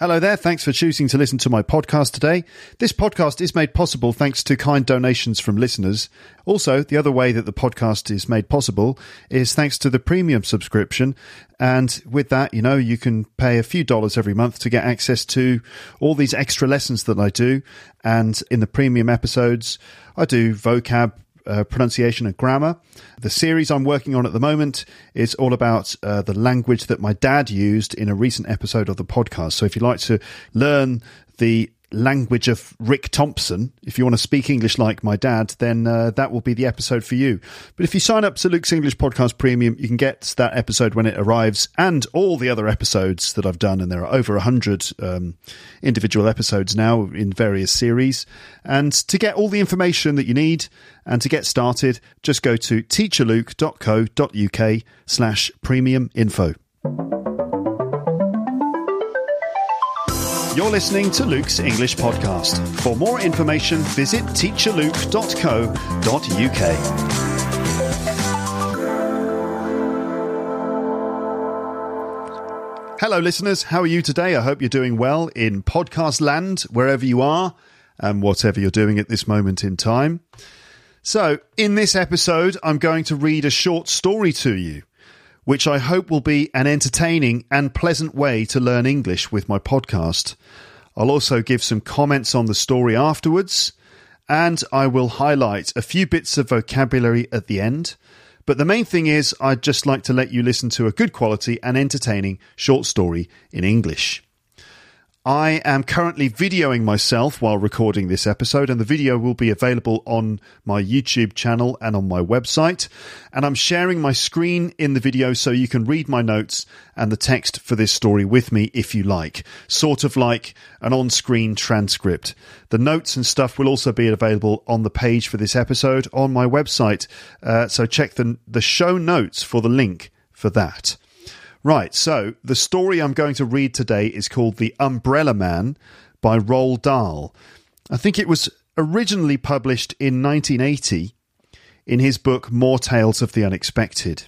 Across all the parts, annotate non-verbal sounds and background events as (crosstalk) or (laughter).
Hello there. Thanks for choosing to listen to my podcast today. This podcast is made possible thanks to kind donations from listeners. Also, the other way that the podcast is made possible is thanks to the premium subscription. And with that, you know, you can pay a few dollars every month to get access to all these extra lessons that I do. And in the premium episodes, I do vocab uh, pronunciation and grammar. The series I'm working on at the moment is all about uh, the language that my dad used in a recent episode of the podcast. So if you'd like to learn the language of Rick Thompson, if you want to speak English like my dad, then uh, that will be the episode for you. But if you sign up to Luke's English Podcast Premium, you can get that episode when it arrives and all the other episodes that I've done. And there are over 100 um, individual episodes now in various series. And to get all the information that you need and to get started, just go to teacherluke.co.uk slash premium info. You're listening to Luke's English Podcast. For more information, visit teacherluke.co.uk. Hello, listeners. How are you today? I hope you're doing well in podcast land, wherever you are, and whatever you're doing at this moment in time. So, in this episode, I'm going to read a short story to you, which I hope will be an entertaining and pleasant way to learn English with my podcast. I'll also give some comments on the story afterwards, and I will highlight a few bits of vocabulary at the end. But the main thing is, I'd just like to let you listen to a good quality and entertaining short story in English. I am currently videoing myself while recording this episode, and the video will be available on my YouTube channel and on my website. And I'm sharing my screen in the video so you can read my notes and the text for this story with me if you like, sort of like an on screen transcript. The notes and stuff will also be available on the page for this episode on my website, uh, so check the, the show notes for the link for that. Right, so the story I'm going to read today is called The Umbrella Man by Roald Dahl. I think it was originally published in 1980 in his book More Tales of the Unexpected.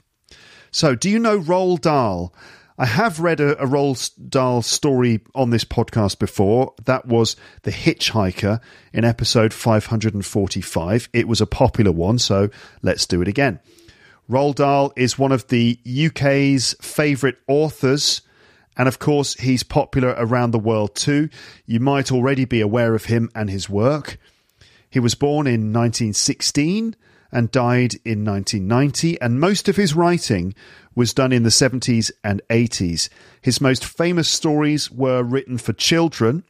So, do you know Roald Dahl? I have read a, a Roald Dahl story on this podcast before. That was The Hitchhiker in episode 545. It was a popular one, so let's do it again. Roald Dahl is one of the UK's favourite authors, and of course, he's popular around the world too. You might already be aware of him and his work. He was born in 1916 and died in 1990, and most of his writing was done in the 70s and 80s. His most famous stories were written for children,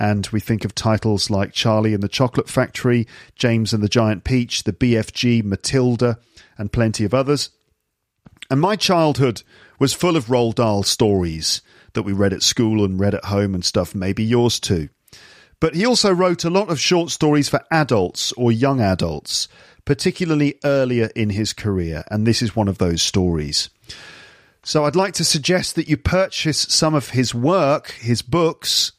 and we think of titles like Charlie and the Chocolate Factory, James and the Giant Peach, the BFG, Matilda, and plenty of others. And my childhood was full of Roald Dahl stories that we read at school and read at home and stuff, maybe yours too. But he also wrote a lot of short stories for adults or young adults, particularly earlier in his career, and this is one of those stories. So I'd like to suggest that you purchase some of his work, his books.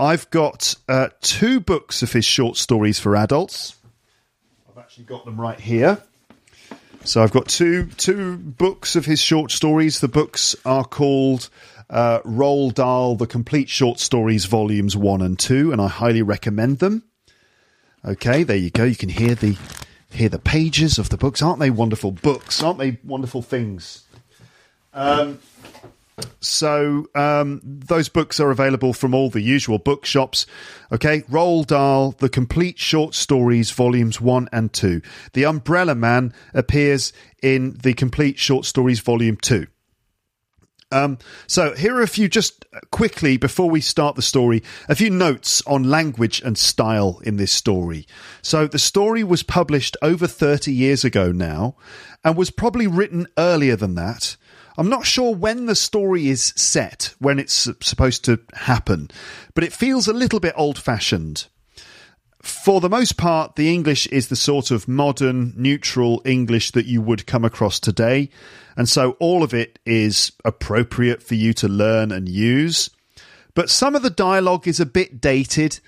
I've got uh, two books of his short stories for adults. I've actually got them right here. So I've got two two books of his short stories. The books are called uh, Roald Dahl: The Complete Short Stories, Volumes One and Two, and I highly recommend them. Okay, there you go. You can hear the hear the pages of the books. Aren't they wonderful books? Aren't they wonderful things? Um, so um, those books are available from all the usual bookshops. Okay, Roald Dahl, The Complete Short Stories, Volumes 1 and 2. The Umbrella Man appears in The Complete Short Stories, Volume 2. Um, so here are a few, just quickly before we start the story, a few notes on language and style in this story. So the story was published over 30 years ago now and was probably written earlier than that. I'm not sure when the story is set, when it's supposed to happen, but it feels a little bit old fashioned. For the most part, the English is the sort of modern, neutral English that you would come across today. And so all of it is appropriate for you to learn and use. But some of the dialogue is a bit dated.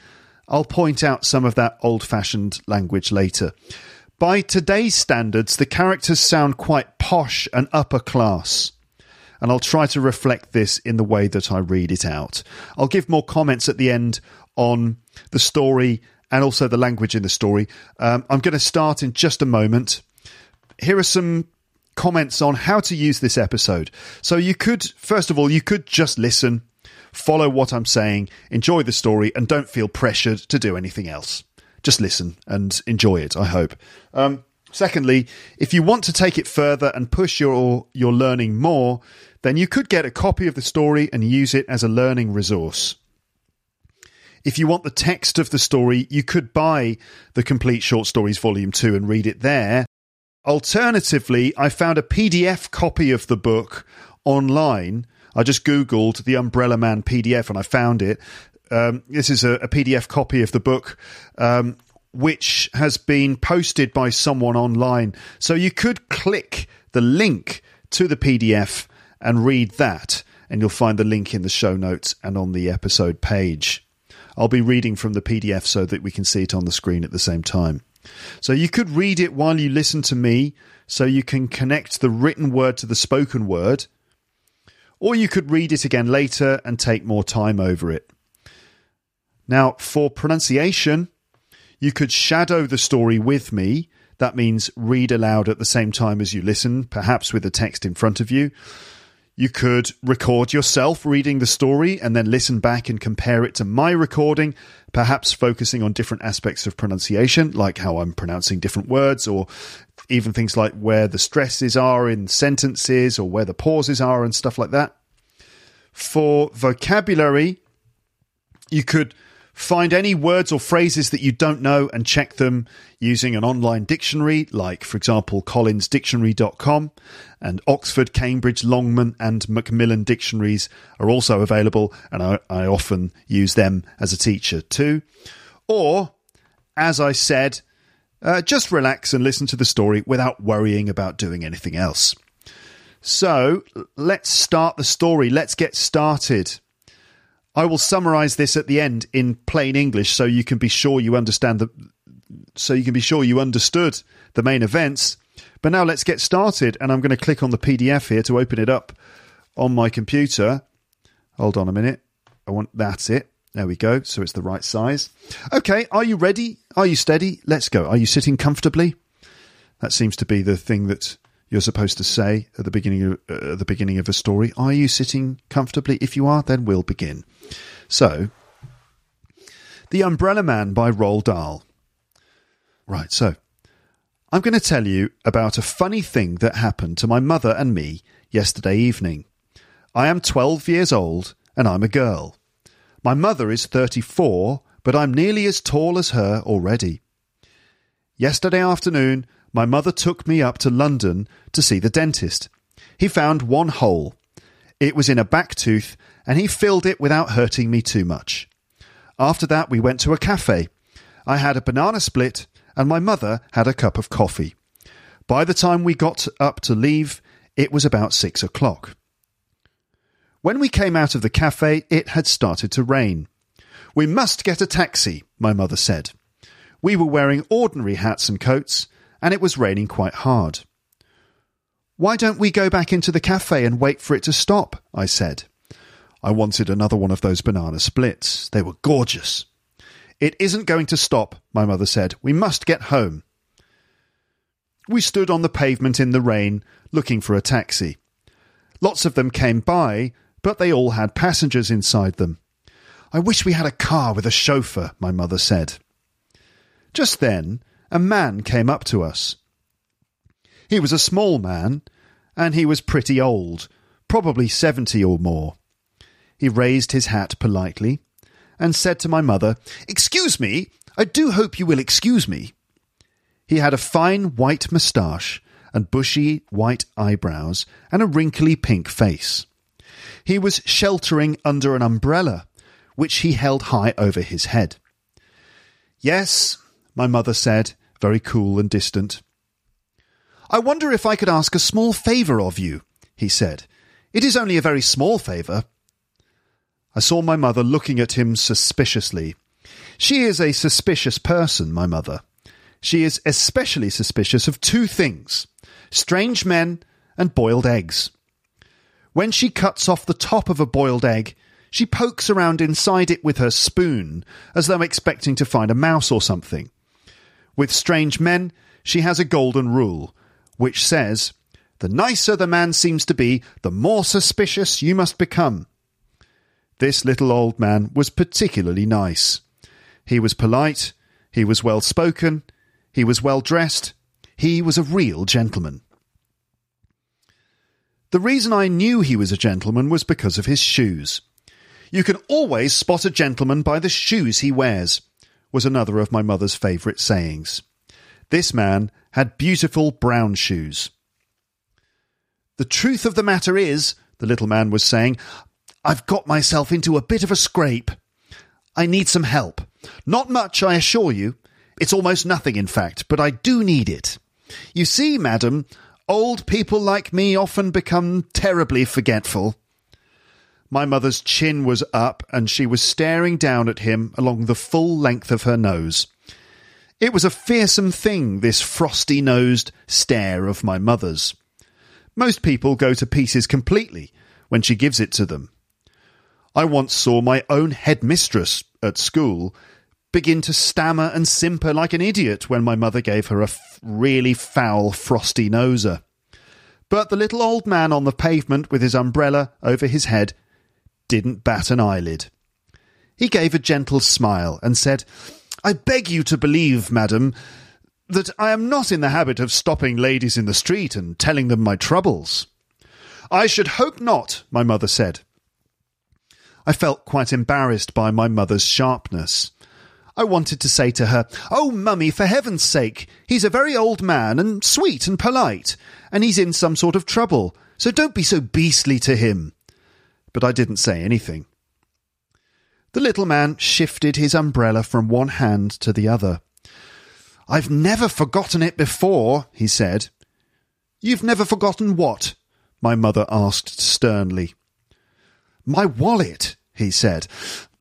I'll point out some of that old fashioned language later. By today's standards, the characters sound quite posh and upper class and I'll try to reflect this in the way that I read it out. I'll give more comments at the end on the story and also the language in the story. Um, I'm going to start in just a moment. Here are some comments on how to use this episode. So you could, first of all, you could just listen, follow what I'm saying, enjoy the story, and don't feel pressured to do anything else. Just listen and enjoy it, I hope. Um, secondly, if you want to take it further and push your, your learning more, then you could get a copy of the story and use it as a learning resource. If you want the text of the story, you could buy the Complete Short Stories Volume 2 and read it there. Alternatively, I found a PDF copy of the book online. I just Googled the Umbrella Man PDF and I found it. Um, this is a, a, PDF copy of the book, um, which has been posted by someone online. So you could click the link to the PDF and read that, and you'll find the link in the show notes and on the episode page. I'll be reading from the PDF so that we can see it on the screen at the same time. So you could read it while you listen to me, so you can connect the written word to the spoken word, or you could read it again later and take more time over it. Now, for pronunciation, you could shadow the story with me. That means read aloud at the same time as you listen, perhaps with the text in front of you. You could record yourself reading the story and then listen back and compare it to my recording, perhaps focusing on different aspects of pronunciation, like how I'm pronouncing different words, or even things like where the stresses are in sentences or where the pauses are and stuff like that. For vocabulary, you could Find any words or phrases that you don't know and check them using an online dictionary, like, for example, collinsdictionary.com. And Oxford, Cambridge, Longman, and Macmillan dictionaries are also available, and I, I often use them as a teacher too. Or, as I said, uh, just relax and listen to the story without worrying about doing anything else. So, let's start the story. Let's get started. I will summarize this at the end in plain English so you can be sure you understand the so you can be sure you understood the main events. But now let's get started and I'm going to click on the PDF here to open it up on my computer. Hold on a minute. I want that's it. There we go. So it's the right size. Okay, are you ready? Are you steady? Let's go. Are you sitting comfortably? That seems to be the thing that you're supposed to say at the beginning of, uh, the beginning of a story. Are you sitting comfortably? If you are, then we'll begin. So, The Umbrella Man by Roald Dahl. Right, so I'm going to tell you about a funny thing that happened to my mother and me yesterday evening. I am 12 years old and I'm a girl. My mother is 34, but I'm nearly as tall as her already. Yesterday afternoon, my mother took me up to London to see the dentist. He found one hole. It was in a back tooth, and he filled it without hurting me too much. After that, we went to a cafe. I had a banana split, and my mother had a cup of coffee. By the time we got up to leave, it was about six o'clock. When we came out of the cafe, it had started to rain. We must get a taxi, my mother said. We were wearing ordinary hats and coats, and it was raining quite hard. Why don't we go back into the cafe and wait for it to stop? I said. I wanted another one of those banana splits. They were gorgeous. It isn't going to stop, my mother said. We must get home. We stood on the pavement in the rain, looking for a taxi. Lots of them came by, but they all had passengers inside them. I wish we had a car with a chauffeur, my mother said. Just then, a man came up to us. He was a small man, and he was pretty old, probably seventy or more. He raised his hat politely and said to my mother, Excuse me, I do hope you will excuse me. He had a fine white moustache and bushy white eyebrows and a wrinkly pink face. He was sheltering under an umbrella, which he held high over his head. Yes, my mother said, very cool and distant. I wonder if I could ask a small favour of you, he said. It is only a very small favour. I saw my mother looking at him suspiciously. She is a suspicious person, my mother. She is especially suspicious of two things strange men and boiled eggs. When she cuts off the top of a boiled egg, she pokes around inside it with her spoon, as though expecting to find a mouse or something. With strange men, she has a golden rule, which says, The nicer the man seems to be, the more suspicious you must become. This little old man was particularly nice. He was polite, he was well spoken, he was well dressed, he was a real gentleman. The reason I knew he was a gentleman was because of his shoes. You can always spot a gentleman by the shoes he wears, was another of my mother's favourite sayings. This man had beautiful brown shoes. The truth of the matter is, the little man was saying, I've got myself into a bit of a scrape. I need some help. Not much, I assure you. It's almost nothing, in fact, but I do need it. You see, madam, Old people like me often become terribly forgetful. My mother's chin was up, and she was staring down at him along the full length of her nose. It was a fearsome thing, this frosty nosed stare of my mother's. Most people go to pieces completely when she gives it to them. I once saw my own headmistress at school begin to stammer and simper like an idiot when my mother gave her a f- really foul frosty noser. But the little old man on the pavement with his umbrella over his head didn't bat an eyelid. He gave a gentle smile and said, I beg you to believe, madam, that I am not in the habit of stopping ladies in the street and telling them my troubles. I should hope not, my mother said. I felt quite embarrassed by my mother's sharpness. I wanted to say to her, Oh, mummy, for heaven's sake, he's a very old man and sweet and polite, and he's in some sort of trouble, so don't be so beastly to him. But I didn't say anything. The little man shifted his umbrella from one hand to the other. I've never forgotten it before, he said. You've never forgotten what? my mother asked sternly. My wallet, he said.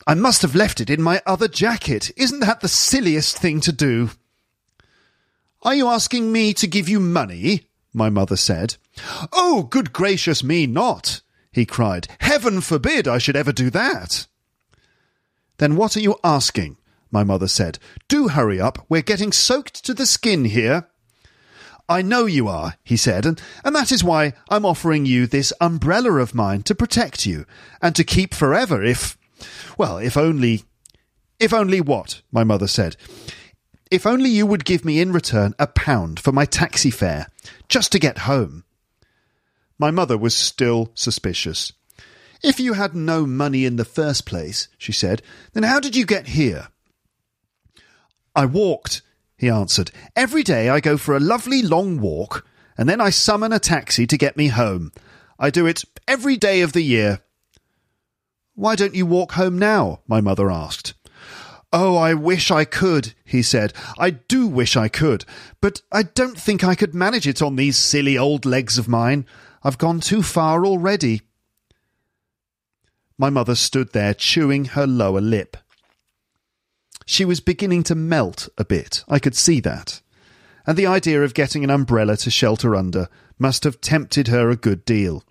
I must have left it in my other jacket. Isn't that the silliest thing to do? Are you asking me to give you money? my mother said. Oh, good gracious me not! He cried. Heaven forbid I should ever do that! Then what are you asking? my mother said. Do hurry up. We're getting soaked to the skin here. I know you are, he said, and, and that is why I'm offering you this umbrella of mine to protect you, and to keep forever if well, if only. If only what? My mother said. If only you would give me in return a pound for my taxi fare, just to get home. My mother was still suspicious. If you had no money in the first place, she said, then how did you get here? I walked, he answered. Every day I go for a lovely long walk, and then I summon a taxi to get me home. I do it every day of the year. Why don't you walk home now? my mother asked. Oh, I wish I could, he said. I do wish I could, but I don't think I could manage it on these silly old legs of mine. I've gone too far already. My mother stood there chewing her lower lip. She was beginning to melt a bit, I could see that, and the idea of getting an umbrella to shelter under must have tempted her a good deal.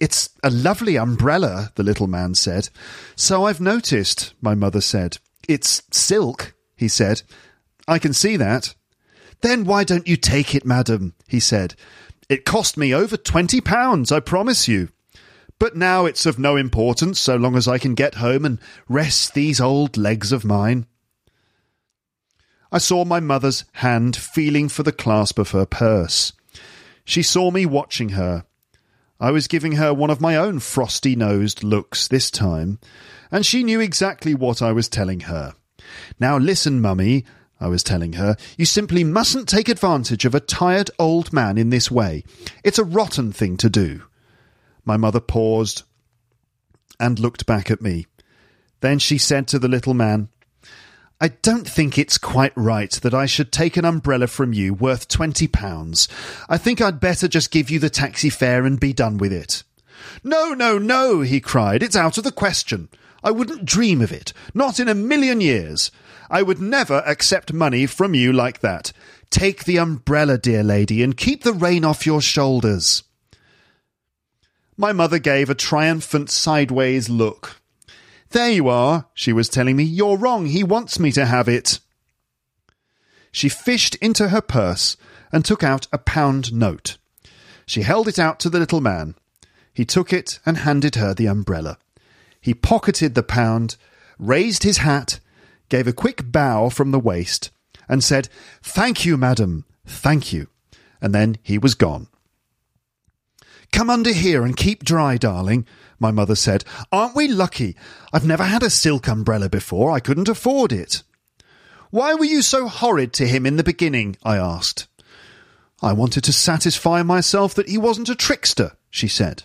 It's a lovely umbrella, the little man said. So I've noticed, my mother said. It's silk, he said. I can see that. Then why don't you take it, madam? he said. It cost me over twenty pounds, I promise you. But now it's of no importance so long as I can get home and rest these old legs of mine. I saw my mother's hand feeling for the clasp of her purse. She saw me watching her I was giving her one of my own frosty nosed looks this time, and she knew exactly what I was telling her. Now listen, mummy, I was telling her. You simply mustn't take advantage of a tired old man in this way. It's a rotten thing to do. My mother paused and looked back at me. Then she said to the little man, I don't think it's quite right that I should take an umbrella from you worth twenty pounds. I think I'd better just give you the taxi fare and be done with it. No, no, no, he cried. It's out of the question. I wouldn't dream of it. Not in a million years. I would never accept money from you like that. Take the umbrella, dear lady, and keep the rain off your shoulders. My mother gave a triumphant sideways look. There you are, she was telling me. You're wrong. He wants me to have it. She fished into her purse and took out a pound note. She held it out to the little man. He took it and handed her the umbrella. He pocketed the pound, raised his hat, gave a quick bow from the waist, and said, Thank you, madam, thank you. And then he was gone. Come under here and keep dry, darling, my mother said. Aren't we lucky? I've never had a silk umbrella before. I couldn't afford it. Why were you so horrid to him in the beginning? I asked. I wanted to satisfy myself that he wasn't a trickster, she said.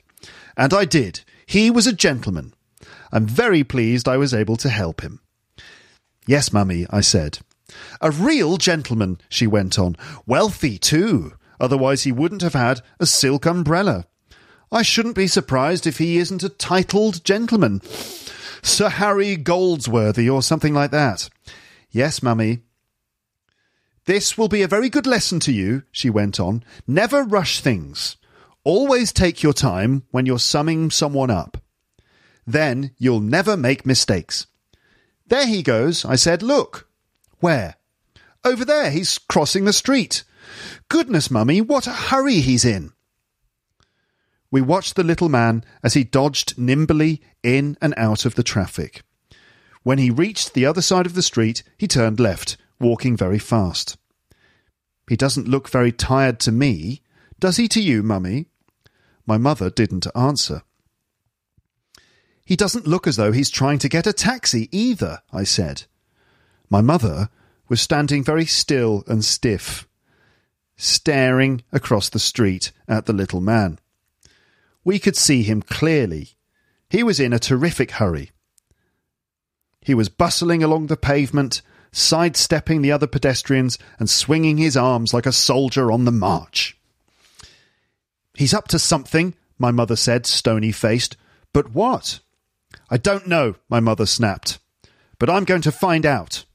And I did. He was a gentleman. I'm very pleased I was able to help him. Yes, mummy, I said. A real gentleman, she went on. Wealthy, too. Otherwise, he wouldn't have had a silk umbrella. I shouldn't be surprised if he isn't a titled gentleman. Sir Harry Goldsworthy or something like that. Yes, mummy. This will be a very good lesson to you, she went on. Never rush things. Always take your time when you're summing someone up. Then you'll never make mistakes. There he goes, I said. Look. Where? Over there, he's crossing the street. Goodness, mummy, what a hurry he's in. We watched the little man as he dodged nimbly in and out of the traffic. When he reached the other side of the street, he turned left, walking very fast. He doesn't look very tired to me. Does he to you, mummy? My mother didn't answer. He doesn't look as though he's trying to get a taxi either, I said. My mother was standing very still and stiff, staring across the street at the little man. We could see him clearly. He was in a terrific hurry. He was bustling along the pavement, sidestepping the other pedestrians and swinging his arms like a soldier on the march. He's up to something, my mother said, stony faced. But what? I don't know, my mother snapped. But I'm going to find out.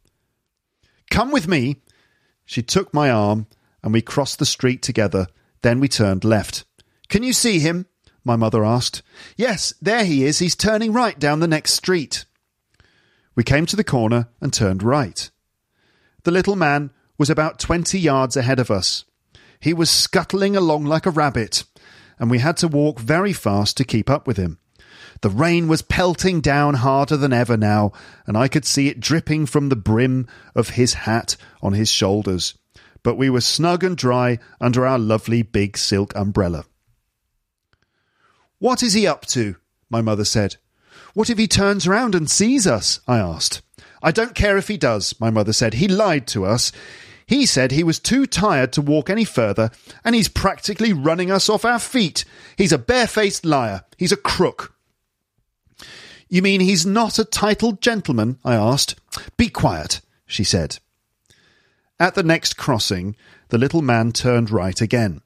Come with me. She took my arm and we crossed the street together. Then we turned left. Can you see him? my mother asked. Yes, there he is. He's turning right down the next street. We came to the corner and turned right. The little man was about twenty yards ahead of us. He was scuttling along like a rabbit, and we had to walk very fast to keep up with him. The rain was pelting down harder than ever now, and I could see it dripping from the brim of his hat on his shoulders. But we were snug and dry under our lovely big silk umbrella. What is he up to? My mother said. What if he turns round and sees us? I asked. I don't care if he does, my mother said. He lied to us. He said he was too tired to walk any further, and he's practically running us off our feet. He's a barefaced liar. He's a crook. You mean he's not a titled gentleman? I asked. Be quiet, she said. At the next crossing, the little man turned right again.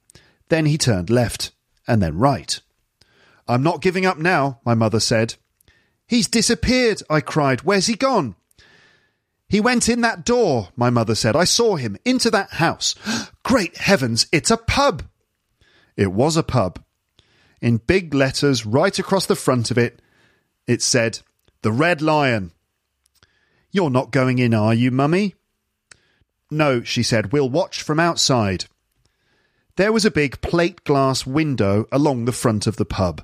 Then he turned left, and then right. I'm not giving up now, my mother said. He's disappeared, I cried. Where's he gone? He went in that door, my mother said. I saw him into that house. (gasps) Great heavens, it's a pub! It was a pub. In big letters right across the front of it, it said, The Red Lion. You're not going in, are you, mummy? No, she said. We'll watch from outside. There was a big plate glass window along the front of the pub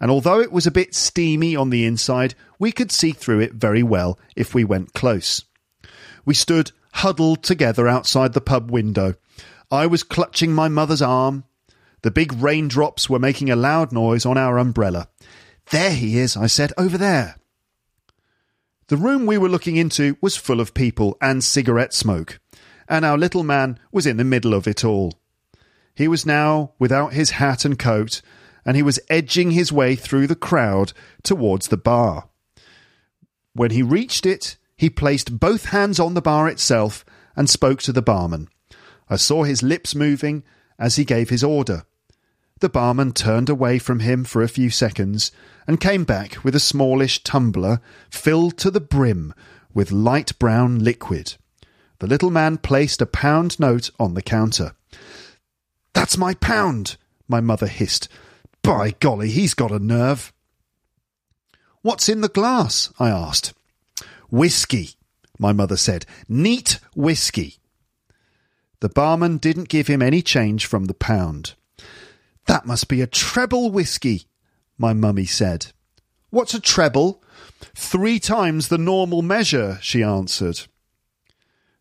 and although it was a bit steamy on the inside, we could see through it very well if we went close. We stood huddled together outside the pub window. I was clutching my mother's arm. The big raindrops were making a loud noise on our umbrella. There he is, I said, over there. The room we were looking into was full of people and cigarette smoke, and our little man was in the middle of it all. He was now without his hat and coat, and he was edging his way through the crowd towards the bar. When he reached it, he placed both hands on the bar itself and spoke to the barman. I saw his lips moving as he gave his order. The barman turned away from him for a few seconds and came back with a smallish tumbler filled to the brim with light brown liquid. The little man placed a pound note on the counter. That's my pound, my mother hissed. By golly, he's got a nerve. What's in the glass? I asked. Whiskey, my mother said. Neat whiskey. The barman didn't give him any change from the pound. That must be a treble whiskey, my mummy said. What's a treble? Three times the normal measure, she answered.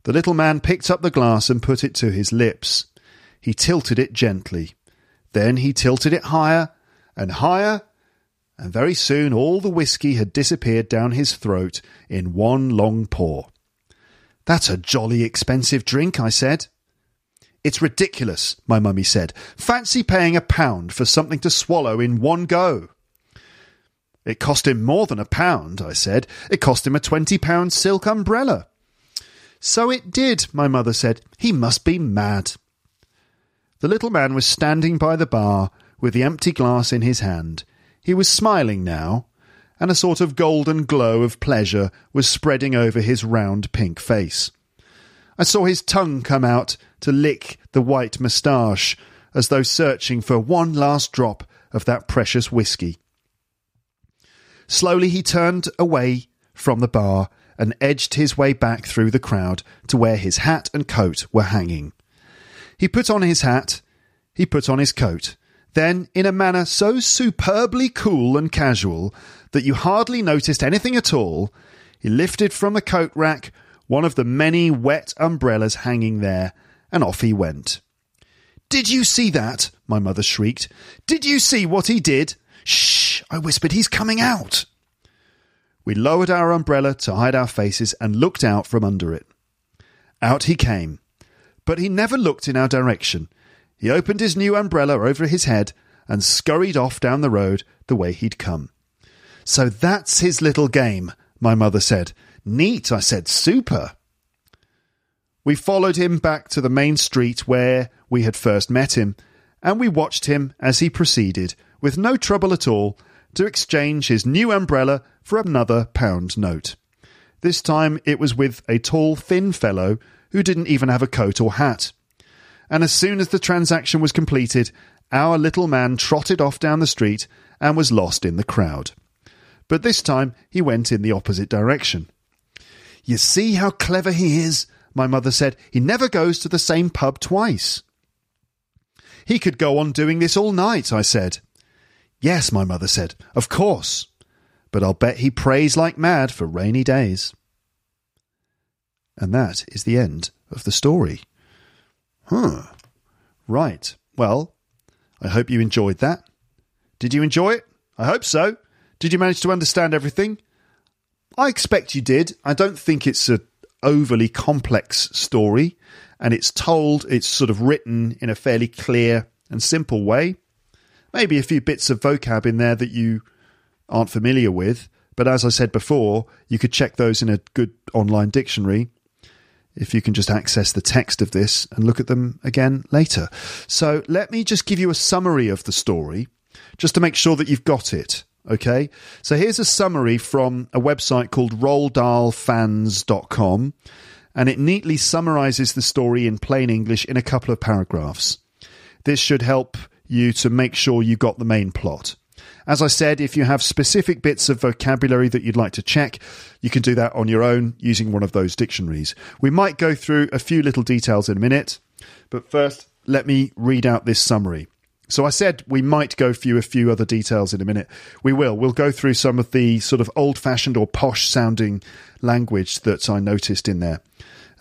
The little man picked up the glass and put it to his lips. He tilted it gently. Then he tilted it higher and higher, and very soon all the whisky had disappeared down his throat in one long pour. That's a jolly expensive drink, I said. It's ridiculous, my mummy said. Fancy paying a pound for something to swallow in one go. It cost him more than a pound, I said. It cost him a twenty pound silk umbrella. So it did, my mother said. He must be mad. The little man was standing by the bar with the empty glass in his hand. He was smiling now, and a sort of golden glow of pleasure was spreading over his round pink face. I saw his tongue come out to lick the white moustache, as though searching for one last drop of that precious whisky. Slowly he turned away from the bar and edged his way back through the crowd to where his hat and coat were hanging. He put on his hat, he put on his coat, then, in a manner so superbly cool and casual that you hardly noticed anything at all, he lifted from the coat rack one of the many wet umbrellas hanging there, and off he went. Did you see that? my mother shrieked. Did you see what he did? Shh! I whispered. He's coming out. We lowered our umbrella to hide our faces and looked out from under it. Out he came, but he never looked in our direction. He opened his new umbrella over his head and scurried off down the road the way he'd come. So that's his little game, my mother said. Neat, I said. Super. We followed him back to the main street where we had first met him, and we watched him as he proceeded, with no trouble at all, to exchange his new umbrella for another pound note. This time it was with a tall, thin fellow who didn't even have a coat or hat. And as soon as the transaction was completed, our little man trotted off down the street and was lost in the crowd. But this time he went in the opposite direction. You see how clever he is, my mother said. He never goes to the same pub twice. He could go on doing this all night, I said. Yes, my mother said. Of course. But I'll bet he prays like mad for rainy days. And that is the end of the story. Huh. Right. Well, I hope you enjoyed that. Did you enjoy it? I hope so. Did you manage to understand everything? I expect you did. I don't think it's a overly complex story, and it's told, it's sort of written in a fairly clear and simple way. Maybe a few bits of vocab in there that you aren't familiar with, but as I said before, you could check those in a good online dictionary if you can just access the text of this and look at them again later. So let me just give you a summary of the story, just to make sure that you've got it. Okay, so here's a summary from a website called RoaldDahlFans.com, and it neatly summarizes the story in plain English in a couple of paragraphs. This should help you to make sure you got the main plot. As I said, if you have specific bits of vocabulary that you'd like to check, you can do that on your own using one of those dictionaries. We might go through a few little details in a minute, but first, let me read out this summary. So I said we might go through a few other details in a minute. We will. We'll go through some of the sort of old fashioned or posh sounding language that I noticed in there.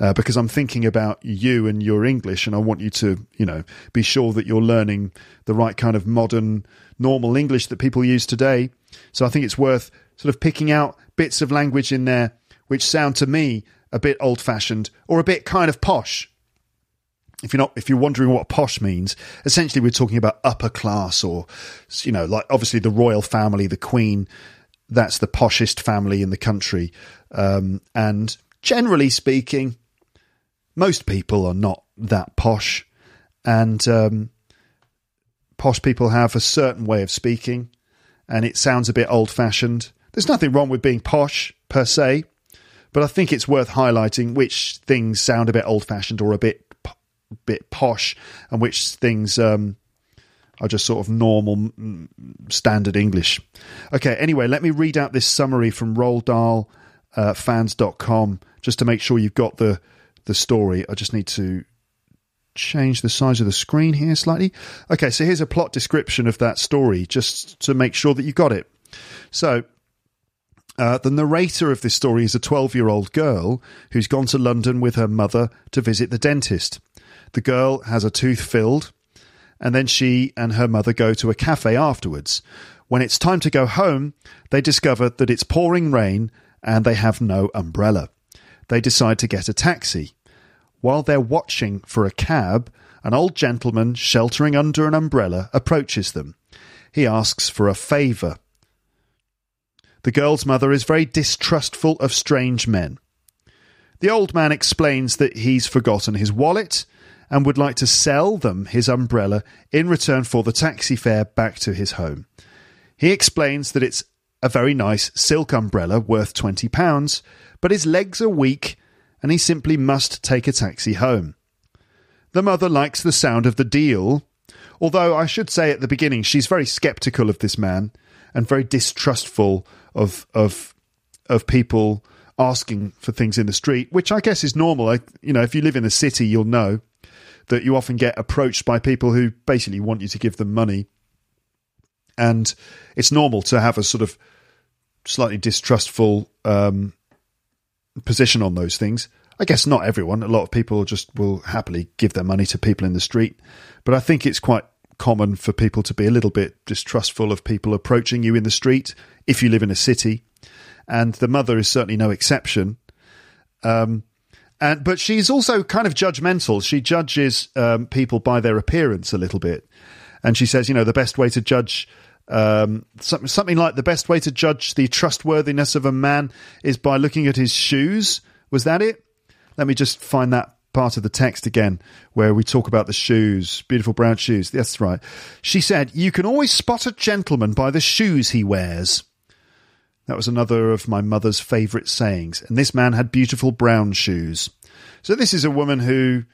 Uh, because I'm thinking about you and your English, and I want you to, you know, be sure that you're learning the right kind of modern, normal English that people use today. So I think it's worth sort of picking out bits of language in there which sound to me a bit old fashioned or a bit kind of posh. If you're not, if you're wondering what posh means, essentially we're talking about upper class or, you know, like obviously the royal family, the queen, that's the poshest family in the country. Um, and generally speaking, most people are not that posh. And, um, posh people have a certain way of speaking and it sounds a bit old fashioned. There's nothing wrong with being posh per se, but I think it's worth highlighting which things sound a bit old fashioned or a bit bit posh and which things um, are just sort of normal mm, standard English. Okay, anyway, let me read out this summary from RoaldDahlFans.com uh, just to make sure you've got the the story. I just need to change the size of the screen here slightly. Okay, so here's a plot description of that story just to make sure that you got it. So, uh, the narrator of this story is a 12 year old girl who's gone to London with her mother to visit the dentist. The girl has a tooth filled, and then she and her mother go to a cafe afterwards. When it's time to go home, they discover that it's pouring rain and they have no umbrella. They decide to get a taxi. While they're watching for a cab, an old gentleman sheltering under an umbrella approaches them. He asks for a favour. The girl's mother is very distrustful of strange men. The old man explains that he's forgotten his wallet and would like to sell them his umbrella in return for the taxi fare back to his home. He explains that it's a very nice silk umbrella worth £20, but his legs are weak and he simply must take a taxi home. The mother likes the sound of the deal, although I should say at the beginning she's very sceptical of this man and very distrustful of of of people asking for things in the street, which I guess is normal. I, you know, if you live in a city, you'll know that you often get approached by people who basically want you to give them money, and it's normal to have a sort of slightly distrustful um, position on those things. I guess not everyone. A lot of people just will happily give their money to people in the street. But I think it's quite common for people to be a little bit distrustful of people approaching you in the street if you live in a city. And the mother is certainly no exception. Um, and but she's also kind of judgmental. She judges um, people by their appearance a little bit, and she says, you know, the best way to judge um, something, something like the best way to judge the trustworthiness of a man is by looking at his shoes. Was that it? Let me just find that part of the text again where we talk about the shoes, beautiful brown shoes. That's right. She said, You can always spot a gentleman by the shoes he wears. That was another of my mother's favourite sayings. And this man had beautiful brown shoes. So this is a woman who,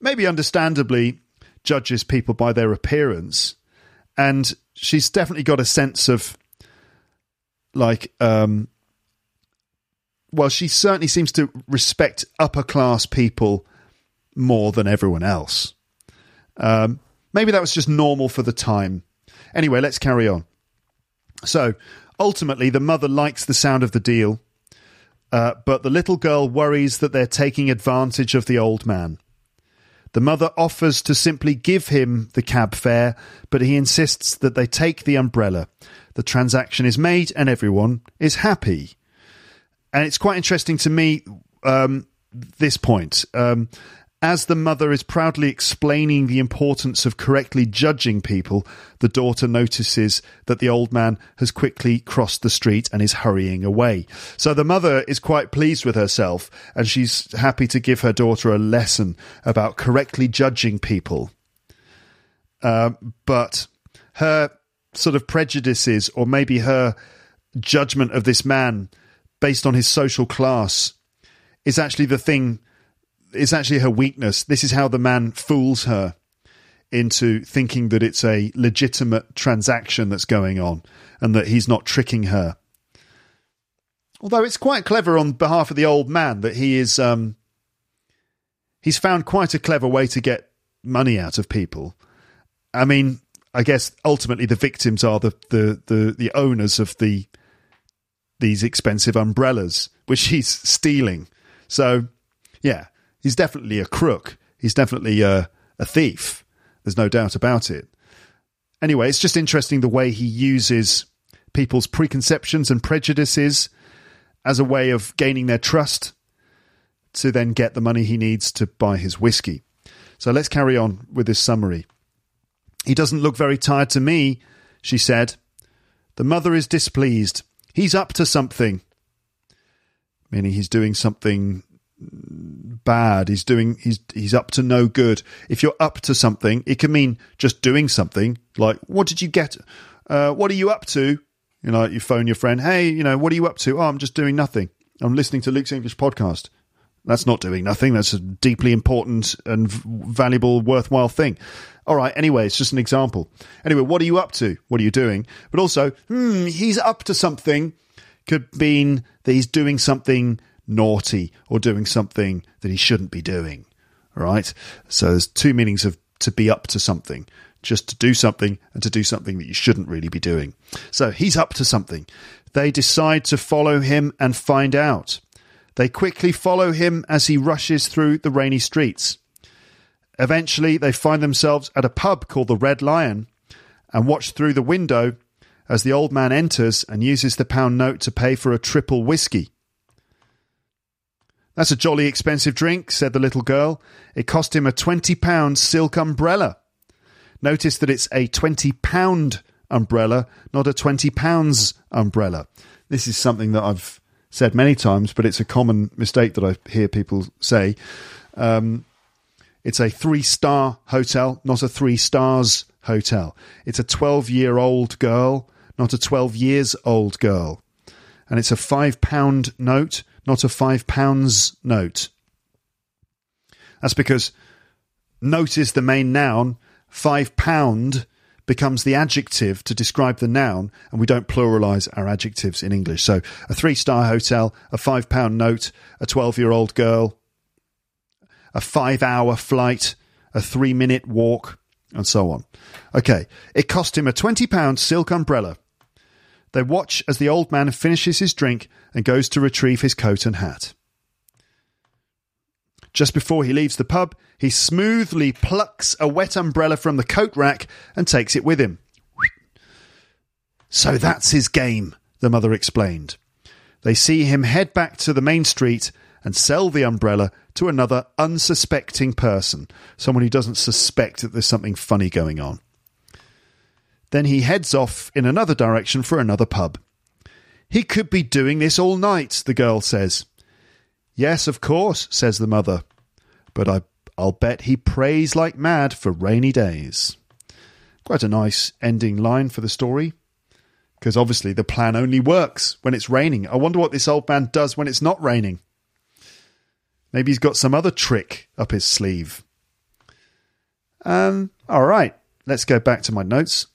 maybe understandably, judges people by their appearance. And she's definitely got a sense of like um well she certainly seems to respect upper class people more than everyone else um maybe that was just normal for the time anyway let's carry on so ultimately the mother likes the sound of the deal uh, but the little girl worries that they're taking advantage of the old man the mother offers to simply give him the cab fare, but he insists that they take the umbrella. The transaction is made and everyone is happy. And it's quite interesting to me, um, this point. Um, as the mother is proudly explaining the importance of correctly judging people, the daughter notices that the old man has quickly crossed the street and is hurrying away. So the mother is quite pleased with herself and she's happy to give her daughter a lesson about correctly judging people. Uh, but her sort of prejudices, or maybe her judgment of this man based on his social class, is actually the thing it's actually her weakness. This is how the man fools her into thinking that it's a legitimate transaction that's going on and that he's not tricking her. Although it's quite clever on behalf of the old man that he is um, he's found quite a clever way to get money out of people. I mean, I guess ultimately the victims are the the the, the owners of the these expensive umbrellas which (laughs) he's stealing. So, yeah, he's definitely a crook. He's definitely a, a thief. There's no doubt about it. Anyway, it's just interesting the way he uses people's preconceptions and prejudices as a way of gaining their trust to then get the money he needs to buy his whiskey. So let's carry on with this summary. He doesn't look very tired to me, she said. The mother is displeased. He's up to something. Meaning he's doing something bad. He's doing he's he's up to no good. If you're up to something, it can mean just doing something. Like, what did you get? Uh, what are you up to? You know, you phone your friend. Hey, you know, what are you up to? Oh, I'm just doing nothing. I'm listening to Luke's English podcast. That's not doing nothing. That's a deeply important and valuable, worthwhile thing. All right. Anyway, it's just an example. Anyway, what are you up to? What are you doing? But also, hmm, he's up to something could mean that he's doing something naughty or doing something that he shouldn't be doing. Right. So there's two meanings of to be up to something just to do something and to do something that you shouldn't really be doing. So he's up to something. They decide to follow him and find out. They quickly follow him as he rushes through the rainy streets. Eventually, they find themselves at a pub called the Red Lion and watch through the window as the old man enters and uses the pound note to pay for a triple whiskey. That's a jolly expensive drink, said the little girl. It cost him a £20 silk umbrella. Notice that it's a £20 umbrella, not a £20 umbrella. This is something that I've said many times, but it's a common mistake that I hear people say. Um, it's a three star hotel, not a three stars hotel. It's a 12 year old girl, not a 12 years old girl. And it's a five pound note, not a five pounds note. That's because note is the main noun, five pound becomes the adjective to describe the noun, and we don't pluralize our adjectives in English. So a three star hotel, a five pound note, a 12 year old girl, a five hour flight, a three minute walk, and so on. Okay, it cost him a £20 silk umbrella. They watch as the old man finishes his drink and goes to retrieve his coat and hat. Just before he leaves the pub, he smoothly plucks a wet umbrella from the coat rack and takes it with him. So that's his game, the mother explained. They see him head back to the main street and sell the umbrella to another unsuspecting person, someone who doesn't suspect that there's something funny going on. Then he heads off in another direction for another pub. He could be doing this all night, the girl says. Yes, of course, says the mother. But I, I'll bet he prays like mad for rainy days. Quite a nice ending line for the story. Because obviously the plan only works when it's raining. I wonder what this old man does when it's not raining. Maybe he's got some other trick up his sleeve. Um, all right, let's go back to my notes.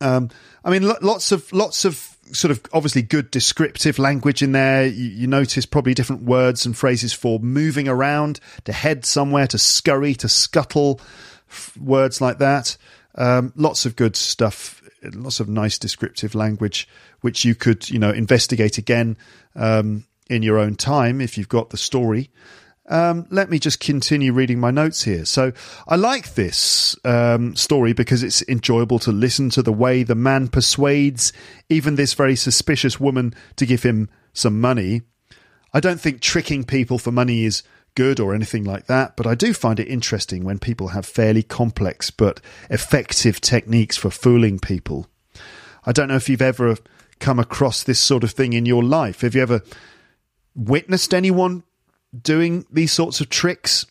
Um, I mean, lots of lots of sort of obviously good descriptive language in there. You, you, notice probably different words and phrases for moving around, to head somewhere, to scurry, to scuttle, f- words like that. Um, lots of good stuff. Lots of nice descriptive language, which you could, you know, investigate again um, in your own time if you've got the story. Um, let me just continue reading my notes here. So I like this um, story because it's enjoyable to listen to the way the man persuades even this very suspicious woman to give him some money. I don't think tricking people for money is good or anything like that, but I do find it interesting when people have fairly complex but effective techniques for fooling people. I don't know if you've ever come across this sort of thing in your life. Have you ever witnessed anyone doing these sorts of tricks.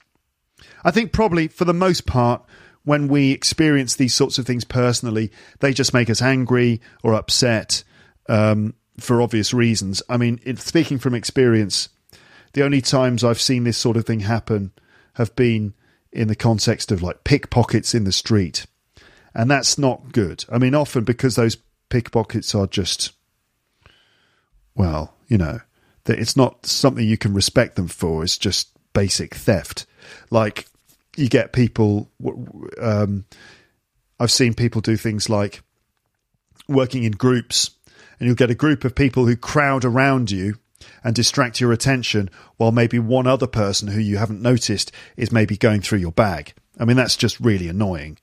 I think probably for the most part, when we experience these sorts of things personally, they just make us angry or upset um, for obvious reasons. I mean, speaking from experience, the only times I've seen this sort of thing happen have been in the context of like pickpockets in the street. And that's not good. I mean, often because those pickpockets are just, well, you know, that it's not something you can respect them for. It's just basic theft. Like you get people. Um, I've seen people do things like working in groups, and you'll get a group of people who crowd around you and distract your attention, while maybe one other person who you haven't noticed is maybe going through your bag. I mean, that's just really annoying.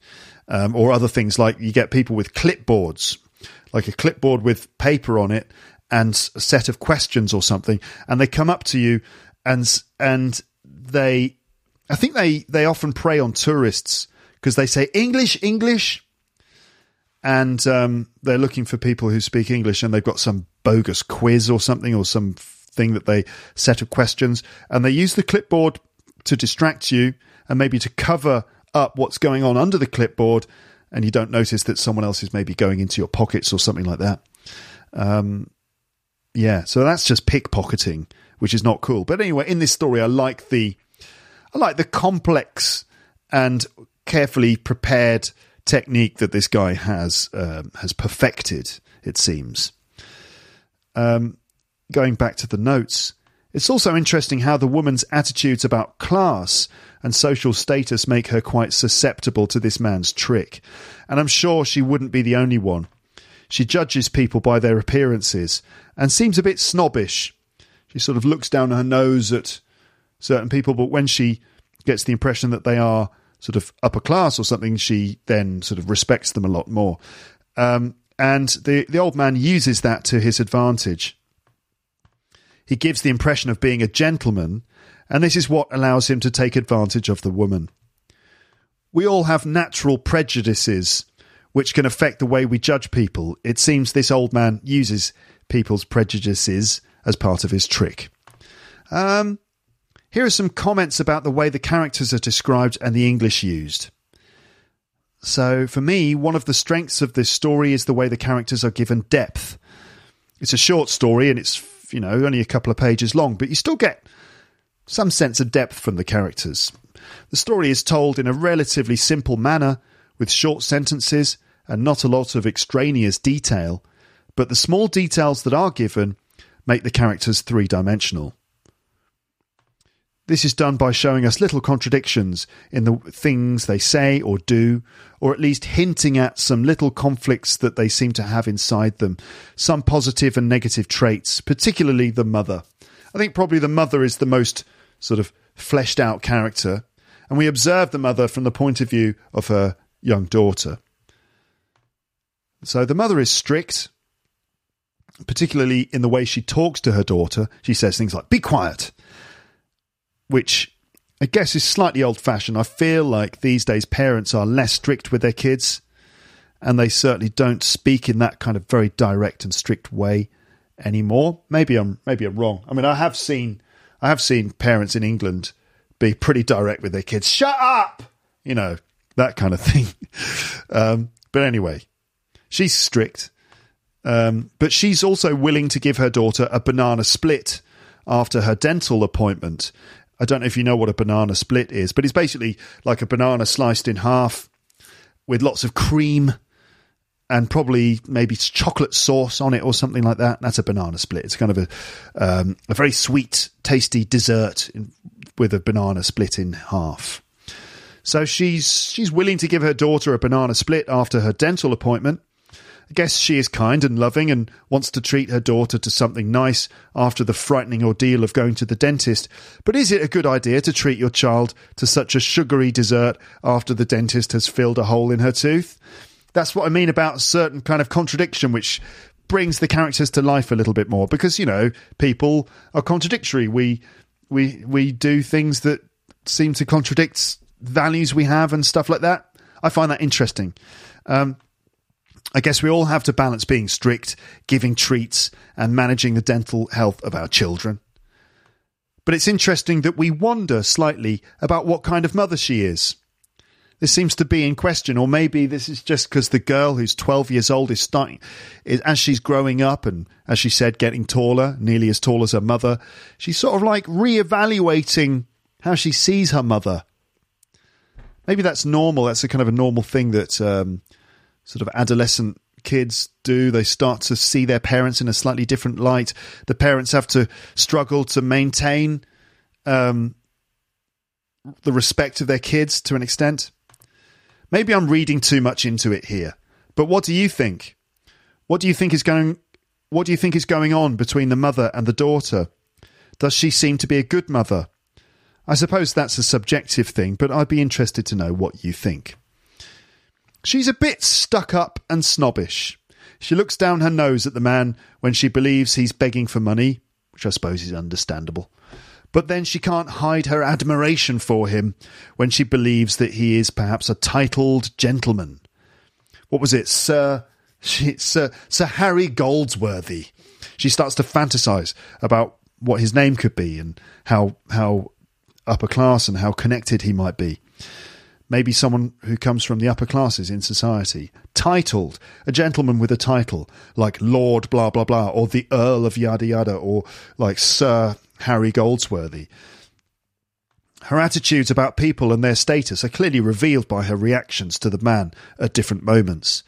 Um, or other things like you get people with clipboards like a clipboard with paper on it and a set of questions or something, and they come up to you and and they, I think they they often prey on tourists because they say English, English, and um, they're looking for people who speak English, and they've got some bogus quiz or something or some thing that they set of questions, and they use the clipboard to distract you and maybe to cover up what's going on under the clipboard, and you don't notice that someone else is maybe going into your pockets or something like that. Um, yeah, so that's just pickpocketing, which is not cool. But anyway, in this story, I like the I like the complex and carefully prepared technique that this guy has um, has perfected. It seems. Um, going back to the notes, it's also interesting how the woman's attitudes about class and social status make her quite susceptible to this man's trick. And I'm sure she wouldn't be the only one. She judges people by their appearances and seems a bit snobbish. She sort of looks down her nose at certain people, but when she gets the impression that they are sort of upper class or something, she then sort of respects them a lot more. Um, and the, the old man uses that to his advantage. He gives the impression of being a gentleman, and this is what allows him to take advantage of the woman. We all have natural prejudices which can affect the way we judge people. It seems this old man uses people's prejudices as part of his trick. Um, here are some comments about the way the characters are described and the English used. So, for me, one of the strengths of this story is the way the characters are given depth. It's a short story and it's, you know, only a couple of pages long, but you still get some sense of depth from the characters. The story is told in a relatively simple manner, with short sentences and not a lot of extraneous detail, but the small details that are given make the characters three dimensional. This is done by showing us little contradictions in the things they say or do, or at least hinting at some little conflicts that they seem to have inside them, some positive and negative traits, particularly the mother. I think probably the mother is the most sort of fleshed out character, and we observe the mother from the point of view of her young daughter. So the mother is strict, particularly in the way she talks to her daughter. She says things like, be quiet, which I guess is slightly old fashioned. I feel like these days parents are less strict with their kids and they certainly don't speak in that kind of very direct and strict way anymore. Maybe I'm maybe I'm wrong. I mean, I have seen I have seen parents in England be pretty direct with their kids. Shut up, you know that kind of (laughs) thing. Um, but anyway, she's strict, um, but she's also willing to give her daughter a banana split after her dental appointment. I don't know if you know what a banana split is, but it's basically like a banana sliced in half with lots of cream and probably maybe chocolate sauce on it or something like that. That's a banana split. It's kind of a um, a very sweet, tasty dessert in, with a banana split in half. So she's she's willing to give her daughter a banana split after her dental appointment. I guess she is kind and loving and wants to treat her daughter to something nice after the frightening ordeal of going to the dentist. But is it a good idea to treat your child to such a sugary dessert after the dentist has filled a hole in her tooth? That's what I mean about a certain kind of contradiction, which brings the characters to life a little bit more because you know people are contradictory. We we we do things that seem to contradict values we have and stuff like that. I find that interesting. Um, I guess we all have to balance being strict, giving treats, and managing the dental health of our children. But it's interesting that we wonder slightly about what kind of mother she is. This seems to be in question, or maybe this is just because the girl who's 12 years old is starting, is, as she's growing up and, as she said, getting taller, nearly as tall as her mother, she's sort of like re-evaluating how she sees her mother. Maybe that's normal. That's a kind of a normal thing that um, sort of adolescent kids do. They start to see their parents in a slightly different light. The parents have to struggle to maintain um, the respect of their kids to an extent. Maybe I'm reading too much into it here, but what do you think? What do you think is going? What do you think is going on between the mother and the daughter? Does she seem to be a good mother? I suppose that's a subjective thing, but I'd be interested to know what you think. She's a bit stuck up and snobbish. She looks down her nose at the man when she believes he's begging for money, which I suppose is understandable. But then she can't hide her admiration for him when she believes that he is perhaps a titled gentleman. What was it, Sir? (laughs) She, Sir, Sir Harry Goldsworthy. She starts to fantasize about what his name could be and how how upper class and how connected he might be. Maybe someone who comes from the upper classes in society. Titled, a gentleman with a title, like Lord blah blah blah, or the Earl of yada yada, or like Sir Harry Goldsworthy. Her attitudes about people and their status are clearly revealed by her reactions to the man at different moments.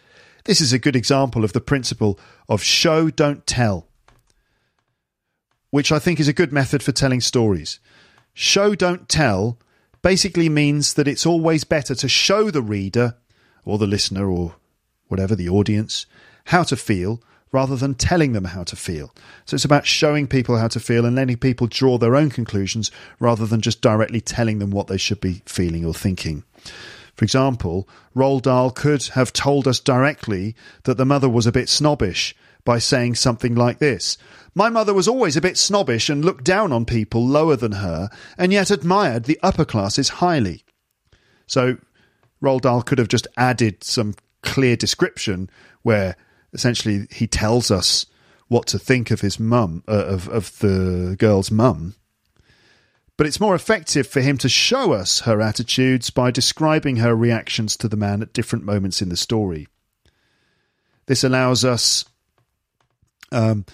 This is a good example of the principle of show, don't tell, which I think is a good method for telling stories. Show, don't tell basically means that it's always better to show the reader or the listener or whatever, the audience, how to feel rather than telling them how to feel. So it's about showing people how to feel and letting people draw their own conclusions rather than just directly telling them what they should be feeling or thinking. For example, Roald Dahl could have told us directly that the mother was a bit snobbish by saying something like this My mother was always a bit snobbish and looked down on people lower than her, and yet admired the upper classes highly. So Roald Dahl could have just added some clear description where essentially he tells us what to think of his mum, uh, of, of the girl's mum. But it's more effective for him to show us her attitudes by describing her reactions to the man at different moments in the story. This allows us um,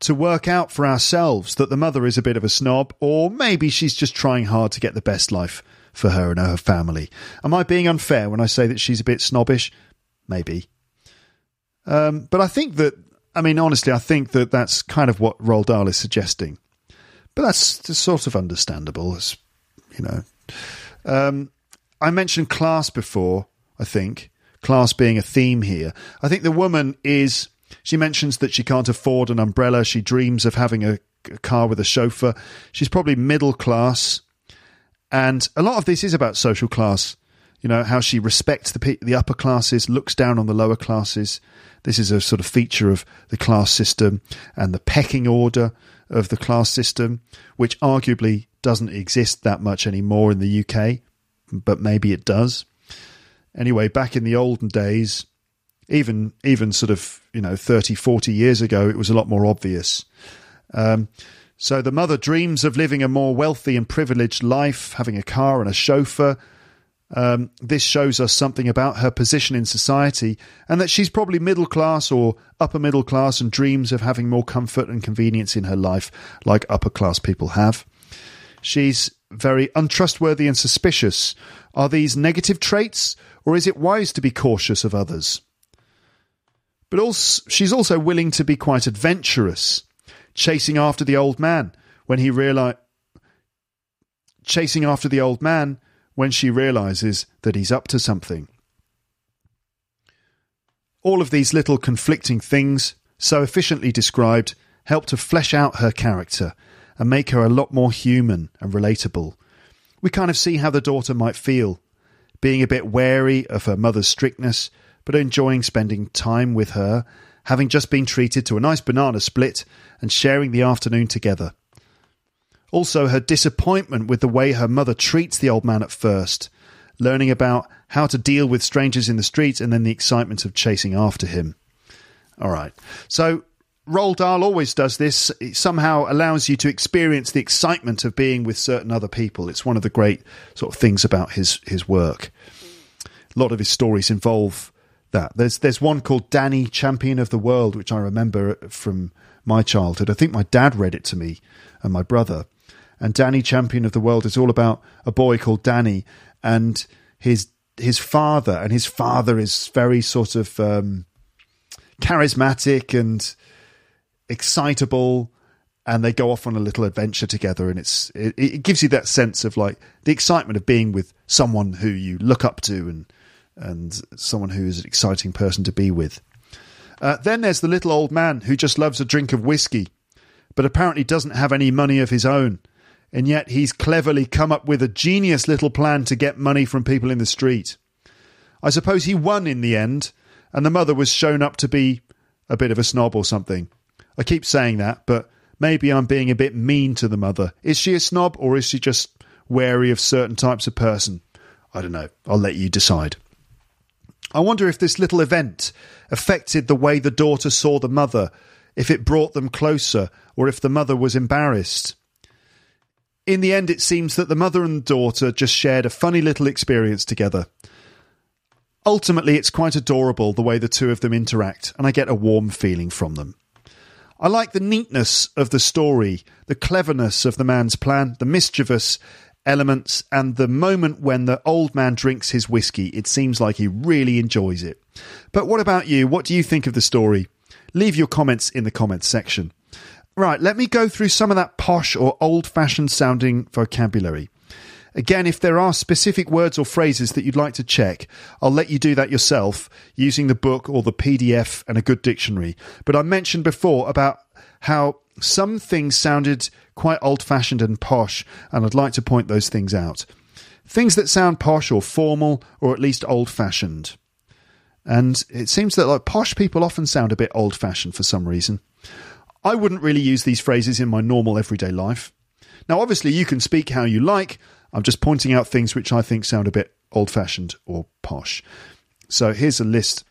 to work out for ourselves that the mother is a bit of a snob, or maybe she's just trying hard to get the best life for her and her family. Am I being unfair when I say that she's a bit snobbish? Maybe. Um, but I think that, I mean, honestly, I think that that's kind of what Roald Dahl is suggesting. But that's sort of understandable, as you know. Um, I mentioned class before, I think. Class being a theme here. I think the woman is. She mentions that she can't afford an umbrella. She dreams of having a, a car with a chauffeur. She's probably middle class. And a lot of this is about social class. You know, how she respects the, the upper classes, looks down on the lower classes. This is a sort of feature of the class system and the pecking order of the class system, which arguably doesn't exist that much anymore in the UK, but maybe it does. Anyway, back in the olden days, even even sort of you know 30 40 years ago it was a lot more obvious um, so the mother dreams of living a more wealthy and privileged life having a car and a chauffeur um, this shows us something about her position in society and that she's probably middle class or upper middle class and dreams of having more comfort and convenience in her life like upper class people have. She's very untrustworthy and suspicious. Are these negative traits or is it wise to be cautious of others? But also, she's also willing to be quite adventurous, chasing after the old man when he realize chasing after the old man when she realizes that he's up to something. All of these little conflicting things, so efficiently described, help to flesh out her character and make her a lot more human and relatable. We kind of see how the daughter might feel, being a bit wary of her mother's strictness, but enjoying spending time with her, having just been treated to a nice banana split and sharing the afternoon together. Also, her disappointment with the way her mother treats the old man at first, learning about how to deal with strangers in the streets, and then the excitement of chasing after him. All right. So, Roald Dahl always does this. It somehow allows you to experience the excitement of being with certain other people. It's one of the great sort of things about his, his work. A lot of his stories involve that. There's there's one called Danny, Champion of the World, which I remember from my childhood. I think my dad read it to me and my brother and Danny Champion of the World is all about a boy called Danny and his his father, and his father is very sort of um, charismatic and excitable, and they go off on a little adventure together, and it's it, it gives you that sense of like the excitement of being with someone who you look up to and and someone who is an exciting person to be with. Uh, then there's the little old man who just loves a drink of whiskey, but apparently doesn't have any money of his own and yet he's cleverly come up with a genius little plan to get money from people in the street. I suppose he won in the end, and the mother was shown up to be a bit of a snob or something. I keep saying that, but maybe I'm being a bit mean to the mother. Is she a snob or is she just wary of certain types of person? I don't know. I'll let you decide. I wonder if this little event affected the way the daughter saw the mother, if it brought them closer, or if the mother was embarrassed. In the end, it seems that the mother and daughter just shared a funny little experience together. Ultimately, it's quite adorable the way the two of them interact, and I get a warm feeling from them. I like the neatness of the story, the cleverness of the man's plan, the mischievous elements, and the moment when the old man drinks his whiskey. It seems like he really enjoys it. But what about you? What do you think of the story? Leave your comments in the comments section. Right, let me go through some of that posh or old fashioned sounding vocabulary. Again, if there are specific words or phrases that you'd like to check, I'll let you do that yourself using the book or the PDF and a good dictionary. But I mentioned before about how some things sounded quite old fashioned and posh, and I'd like to point those things out. Things that sound posh or formal or at least old fashioned. And it seems that like posh people often sound a bit old fashioned for some reason. I wouldn't really use these phrases in my normal everyday life. Now, obviously, you can speak how you like. I'm just pointing out things which I think sound a bit old fashioned or posh. So here's a list.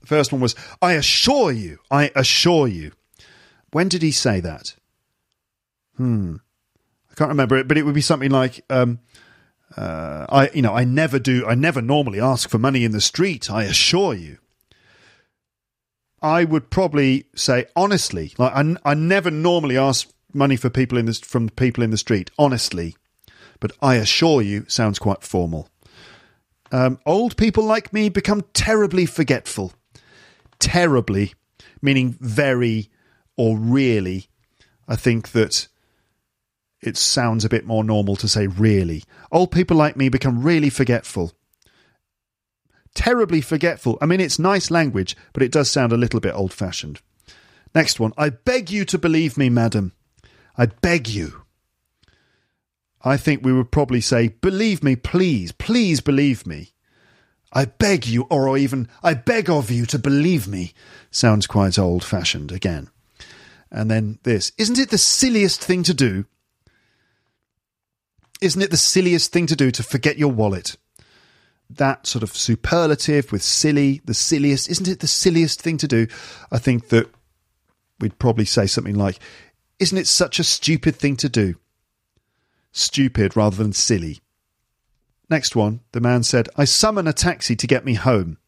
The first one was I assure you, I assure you. When did he say that? Hmm. I can't remember it, but it would be something like, um, uh, I, you know, I never do, I never normally ask for money in the street, I assure you. I would probably say honestly, like I, I never normally ask money for people in this from people in the street, honestly, but I assure you sounds quite formal. Um, old people like me become terribly forgetful. Terribly, meaning very or really. I think that it sounds a bit more normal to say really. Old people like me become really forgetful. Terribly forgetful. I mean, it's nice language, but it does sound a little bit old fashioned. Next one. I beg you to believe me, madam. I beg you. I think we would probably say, believe me, please, please believe me. I beg you, or even, I beg of you to believe me, sounds quite old fashioned again. And then this, isn't it the silliest thing to do? Isn't it the silliest thing to do to forget your wallet? That sort of superlative with silly, the silliest, isn't it the silliest thing to do? I think that we'd probably say something like, isn't it such a stupid thing to do? Stupid rather than silly. Next one, the man said, I summon a taxi to get me home.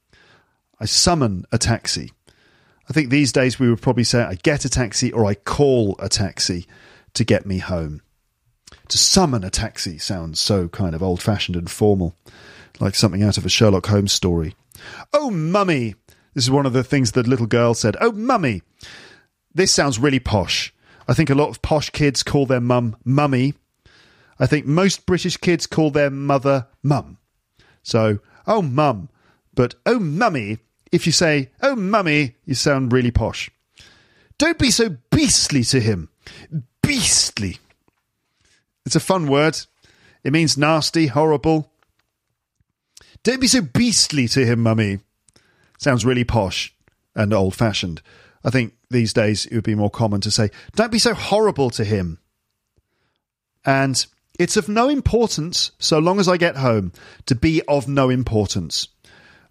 I summon a taxi. I think these days we would probably say, I get a taxi or I call a taxi to get me home. To summon a taxi sounds so kind of old fashioned and formal, like something out of a Sherlock Holmes story. Oh, mummy! This is one of the things the little girl said. Oh, mummy! This sounds really posh. I think a lot of posh kids call their mum mummy. I think most British kids call their mother mum. So, oh, mum. But, oh, mummy, if you say, oh, mummy, you sound really posh. Don't be so beastly to him. Beastly. It's a fun word. It means nasty, horrible. Don't be so beastly to him, mummy. Sounds really posh and old fashioned. I think these days it would be more common to say, don't be so horrible to him. And it's of no importance, so long as I get home, to be of no importance.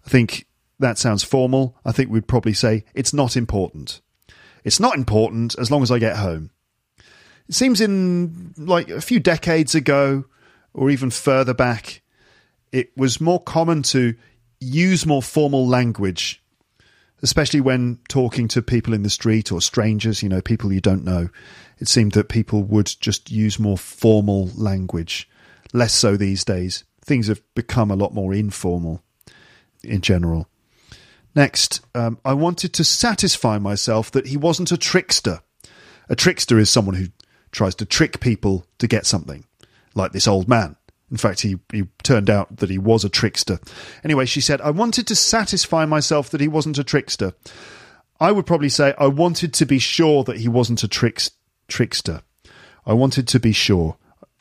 I think that sounds formal. I think we'd probably say, it's not important. It's not important as long as I get home. It seems in like a few decades ago, or even further back, it was more common to use more formal language, especially when talking to people in the street or strangers, you know, people you don't know. It seemed that people would just use more formal language, less so these days. Things have become a lot more informal in general. Next, um, I wanted to satisfy myself that he wasn't a trickster. A trickster is someone who tries to trick people to get something, like this old man. In fact, he, he turned out that he was a trickster. Anyway, she said, I wanted to satisfy myself that he wasn't a trickster. I would probably say, I wanted to be sure that he wasn't a tricks, trickster. I wanted to be sure,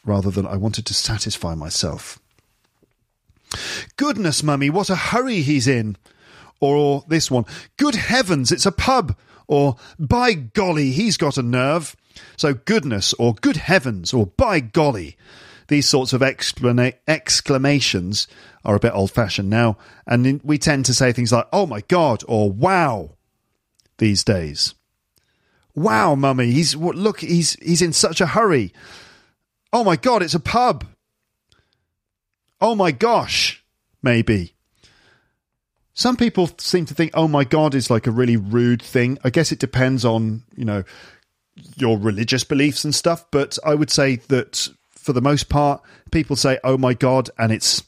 rather than I wanted to satisfy myself. Goodness, mummy, what a hurry he's in! Or this one, good heavens, it's a pub. Or by golly, he's got a nerve. So goodness, or good heavens, or by golly. These sorts of exclama- exclamations are a bit old fashioned now. And we tend to say things like, oh my God, or wow these days. Wow, mummy, he's look, he's he's in such a hurry. Oh my god, it's a pub. Oh my gosh, maybe. Some people seem to think oh my god is like a really rude thing. I guess it depends on, you know, your religious beliefs and stuff, but I would say that for the most part people say oh my god and it's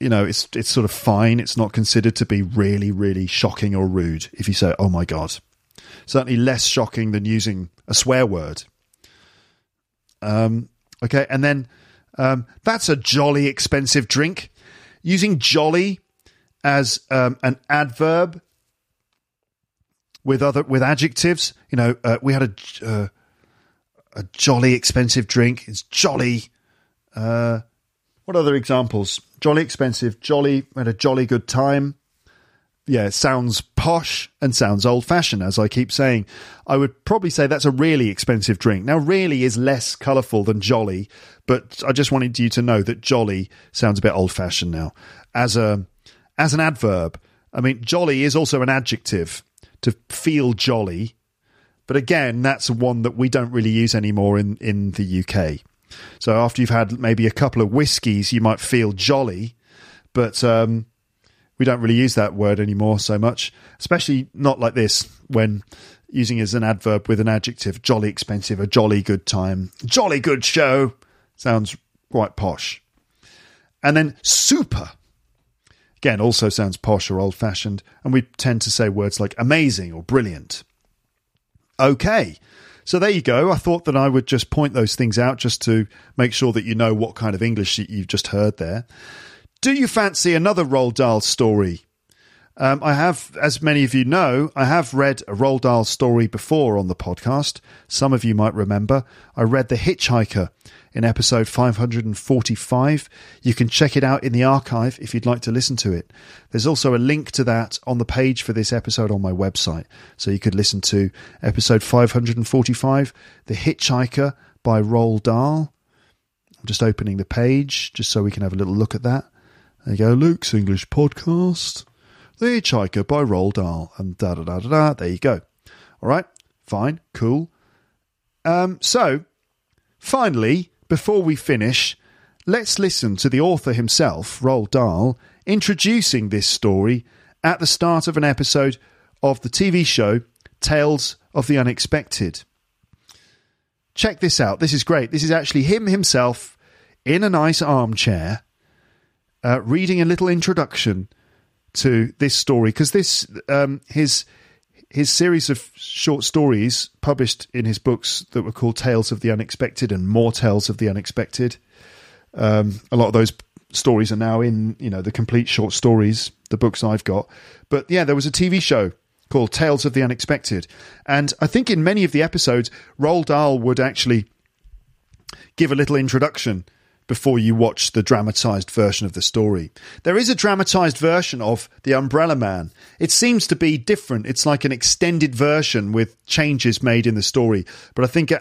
you know, it's it's sort of fine. It's not considered to be really really shocking or rude if you say oh my god certainly less shocking than using a swear word. Um, okay, and then um, that's a jolly expensive drink. Using jolly as um, an adverb with other with adjectives, you know, uh, we had a uh, a jolly expensive drink. It's jolly. Uh, what other examples? Jolly expensive, jolly. Had a jolly good time yeah, sounds posh and sounds old fashioned, as I keep saying. I would probably say that's a really expensive drink. Now, really is less colourful than jolly, but I just wanted you to know that jolly sounds a bit old fashioned now. As a as an adverb, I mean, jolly is also an adjective to feel jolly, but again, that's one that we don't really use anymore in in the UK. So after you've had maybe a couple of whiskies, you might feel jolly, but um, we don't really use that word anymore so much, especially not like this when using as an adverb with an adjective jolly expensive, a jolly good time, jolly good show sounds quite posh. And then super again also sounds posh or old fashioned, and we tend to say words like amazing or brilliant. Okay. So there you go. I thought that I would just point those things out just to make sure that you know what kind of English you've just heard there. Do you fancy another Roald Dahl story? Um, I have, as many of you know, I have read a Roald Dahl story before on the podcast. Some of you might remember. I read The Hitchhiker in episode 545. You can check it out in the archive if you'd like to listen to it. There's also a link to that on the page for this episode on my website. So you could listen to episode 545, The Hitchhiker by Roald Dahl. I'm just opening the page just so we can have a little look at that. There you go, Luke's English podcast. The Hitchhiker by Roald Dahl. And da da da da da. There you go. All right, fine, cool. Um, so, finally, before we finish, let's listen to the author himself, Roald Dahl, introducing this story at the start of an episode of the TV show Tales of the Unexpected. Check this out. This is great. This is actually him himself in a nice armchair uh, reading a little introduction to this story because this um, his his series of short stories published in his books that were called Tales of the Unexpected and More Tales of the Unexpected. Um, a lot of those stories are now in you know the complete short stories, the books I've got. But yeah, there was a TV show called Tales of the Unexpected, and I think in many of the episodes, Roald Dahl would actually give a little introduction before you watch the dramatized version of the story. There is a dramatized version of The Umbrella Man. It seems to be different. It's like an extended version with changes made in the story. But I think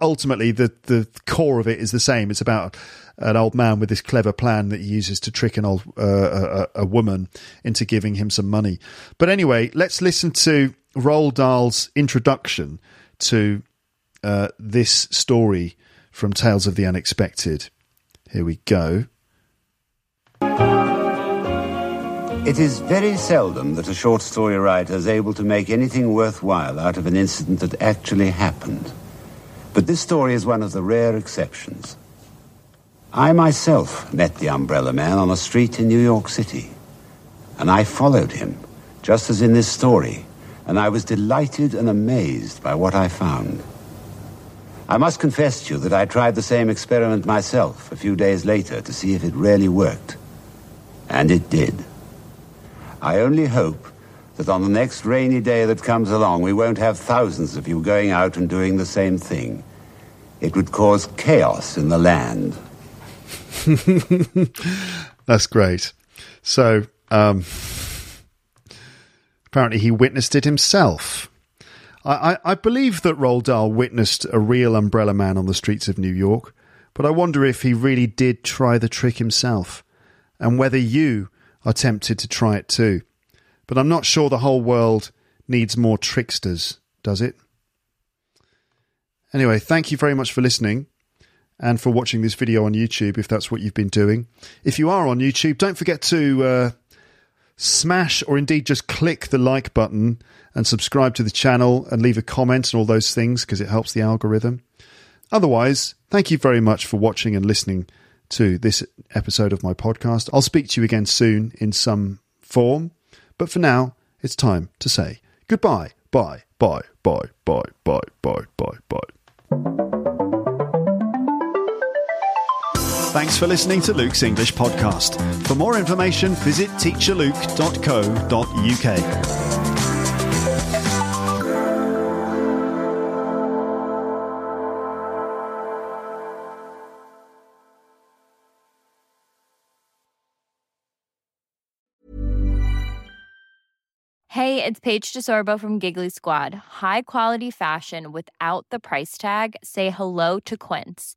ultimately the, the core of it is the same. It's about an old man with this clever plan that he uses to trick an old uh, a, a, woman into giving him some money. But anyway, let's listen to Roald Dahl's introduction to uh, this story from Tales of the Unexpected. Here we go. It is very seldom that a short story writer is able to make anything worthwhile out of an incident that actually happened. But this story is one of the rare exceptions. I myself met the Umbrella Man on a street in New York City. And I followed him, just as in this story, and I was delighted and amazed by what I found. I must confess to you that I tried the same experiment myself a few days later to see if it really worked. And it did. I only hope that on the next rainy day that comes along, we won't have thousands of you going out and doing the same thing. It would cause chaos in the land. (laughs) That's great. So, um, Apparently, he witnessed it himself. I, I, believe that Roald Dahl witnessed a real umbrella man on the streets of New York, but I wonder if he really did try the trick himself, and whether you are tempted to try it too. But I'm not sure the whole world needs more tricksters, does it? Anyway, thank you very much for listening and for watching this video on YouTube if that's what you've been doing. If you are on YouTube, don't forget to uh, smash or indeed just click the like button and subscribe to the channel and leave a comment and all those things because it helps the algorithm. Otherwise, thank you very much for watching and listening to this episode of my podcast. I'll speak to you again soon in some form, but for now, it's time to say goodbye. Bye, bye, bye, bye, bye, bye, bye, bye. Thanks for listening to Luke's English podcast. For more information, visit teacherluke.co.uk. Hey, it's Paige DeSorbo from Giggly Squad. High quality fashion without the price tag. Say hello to Quince.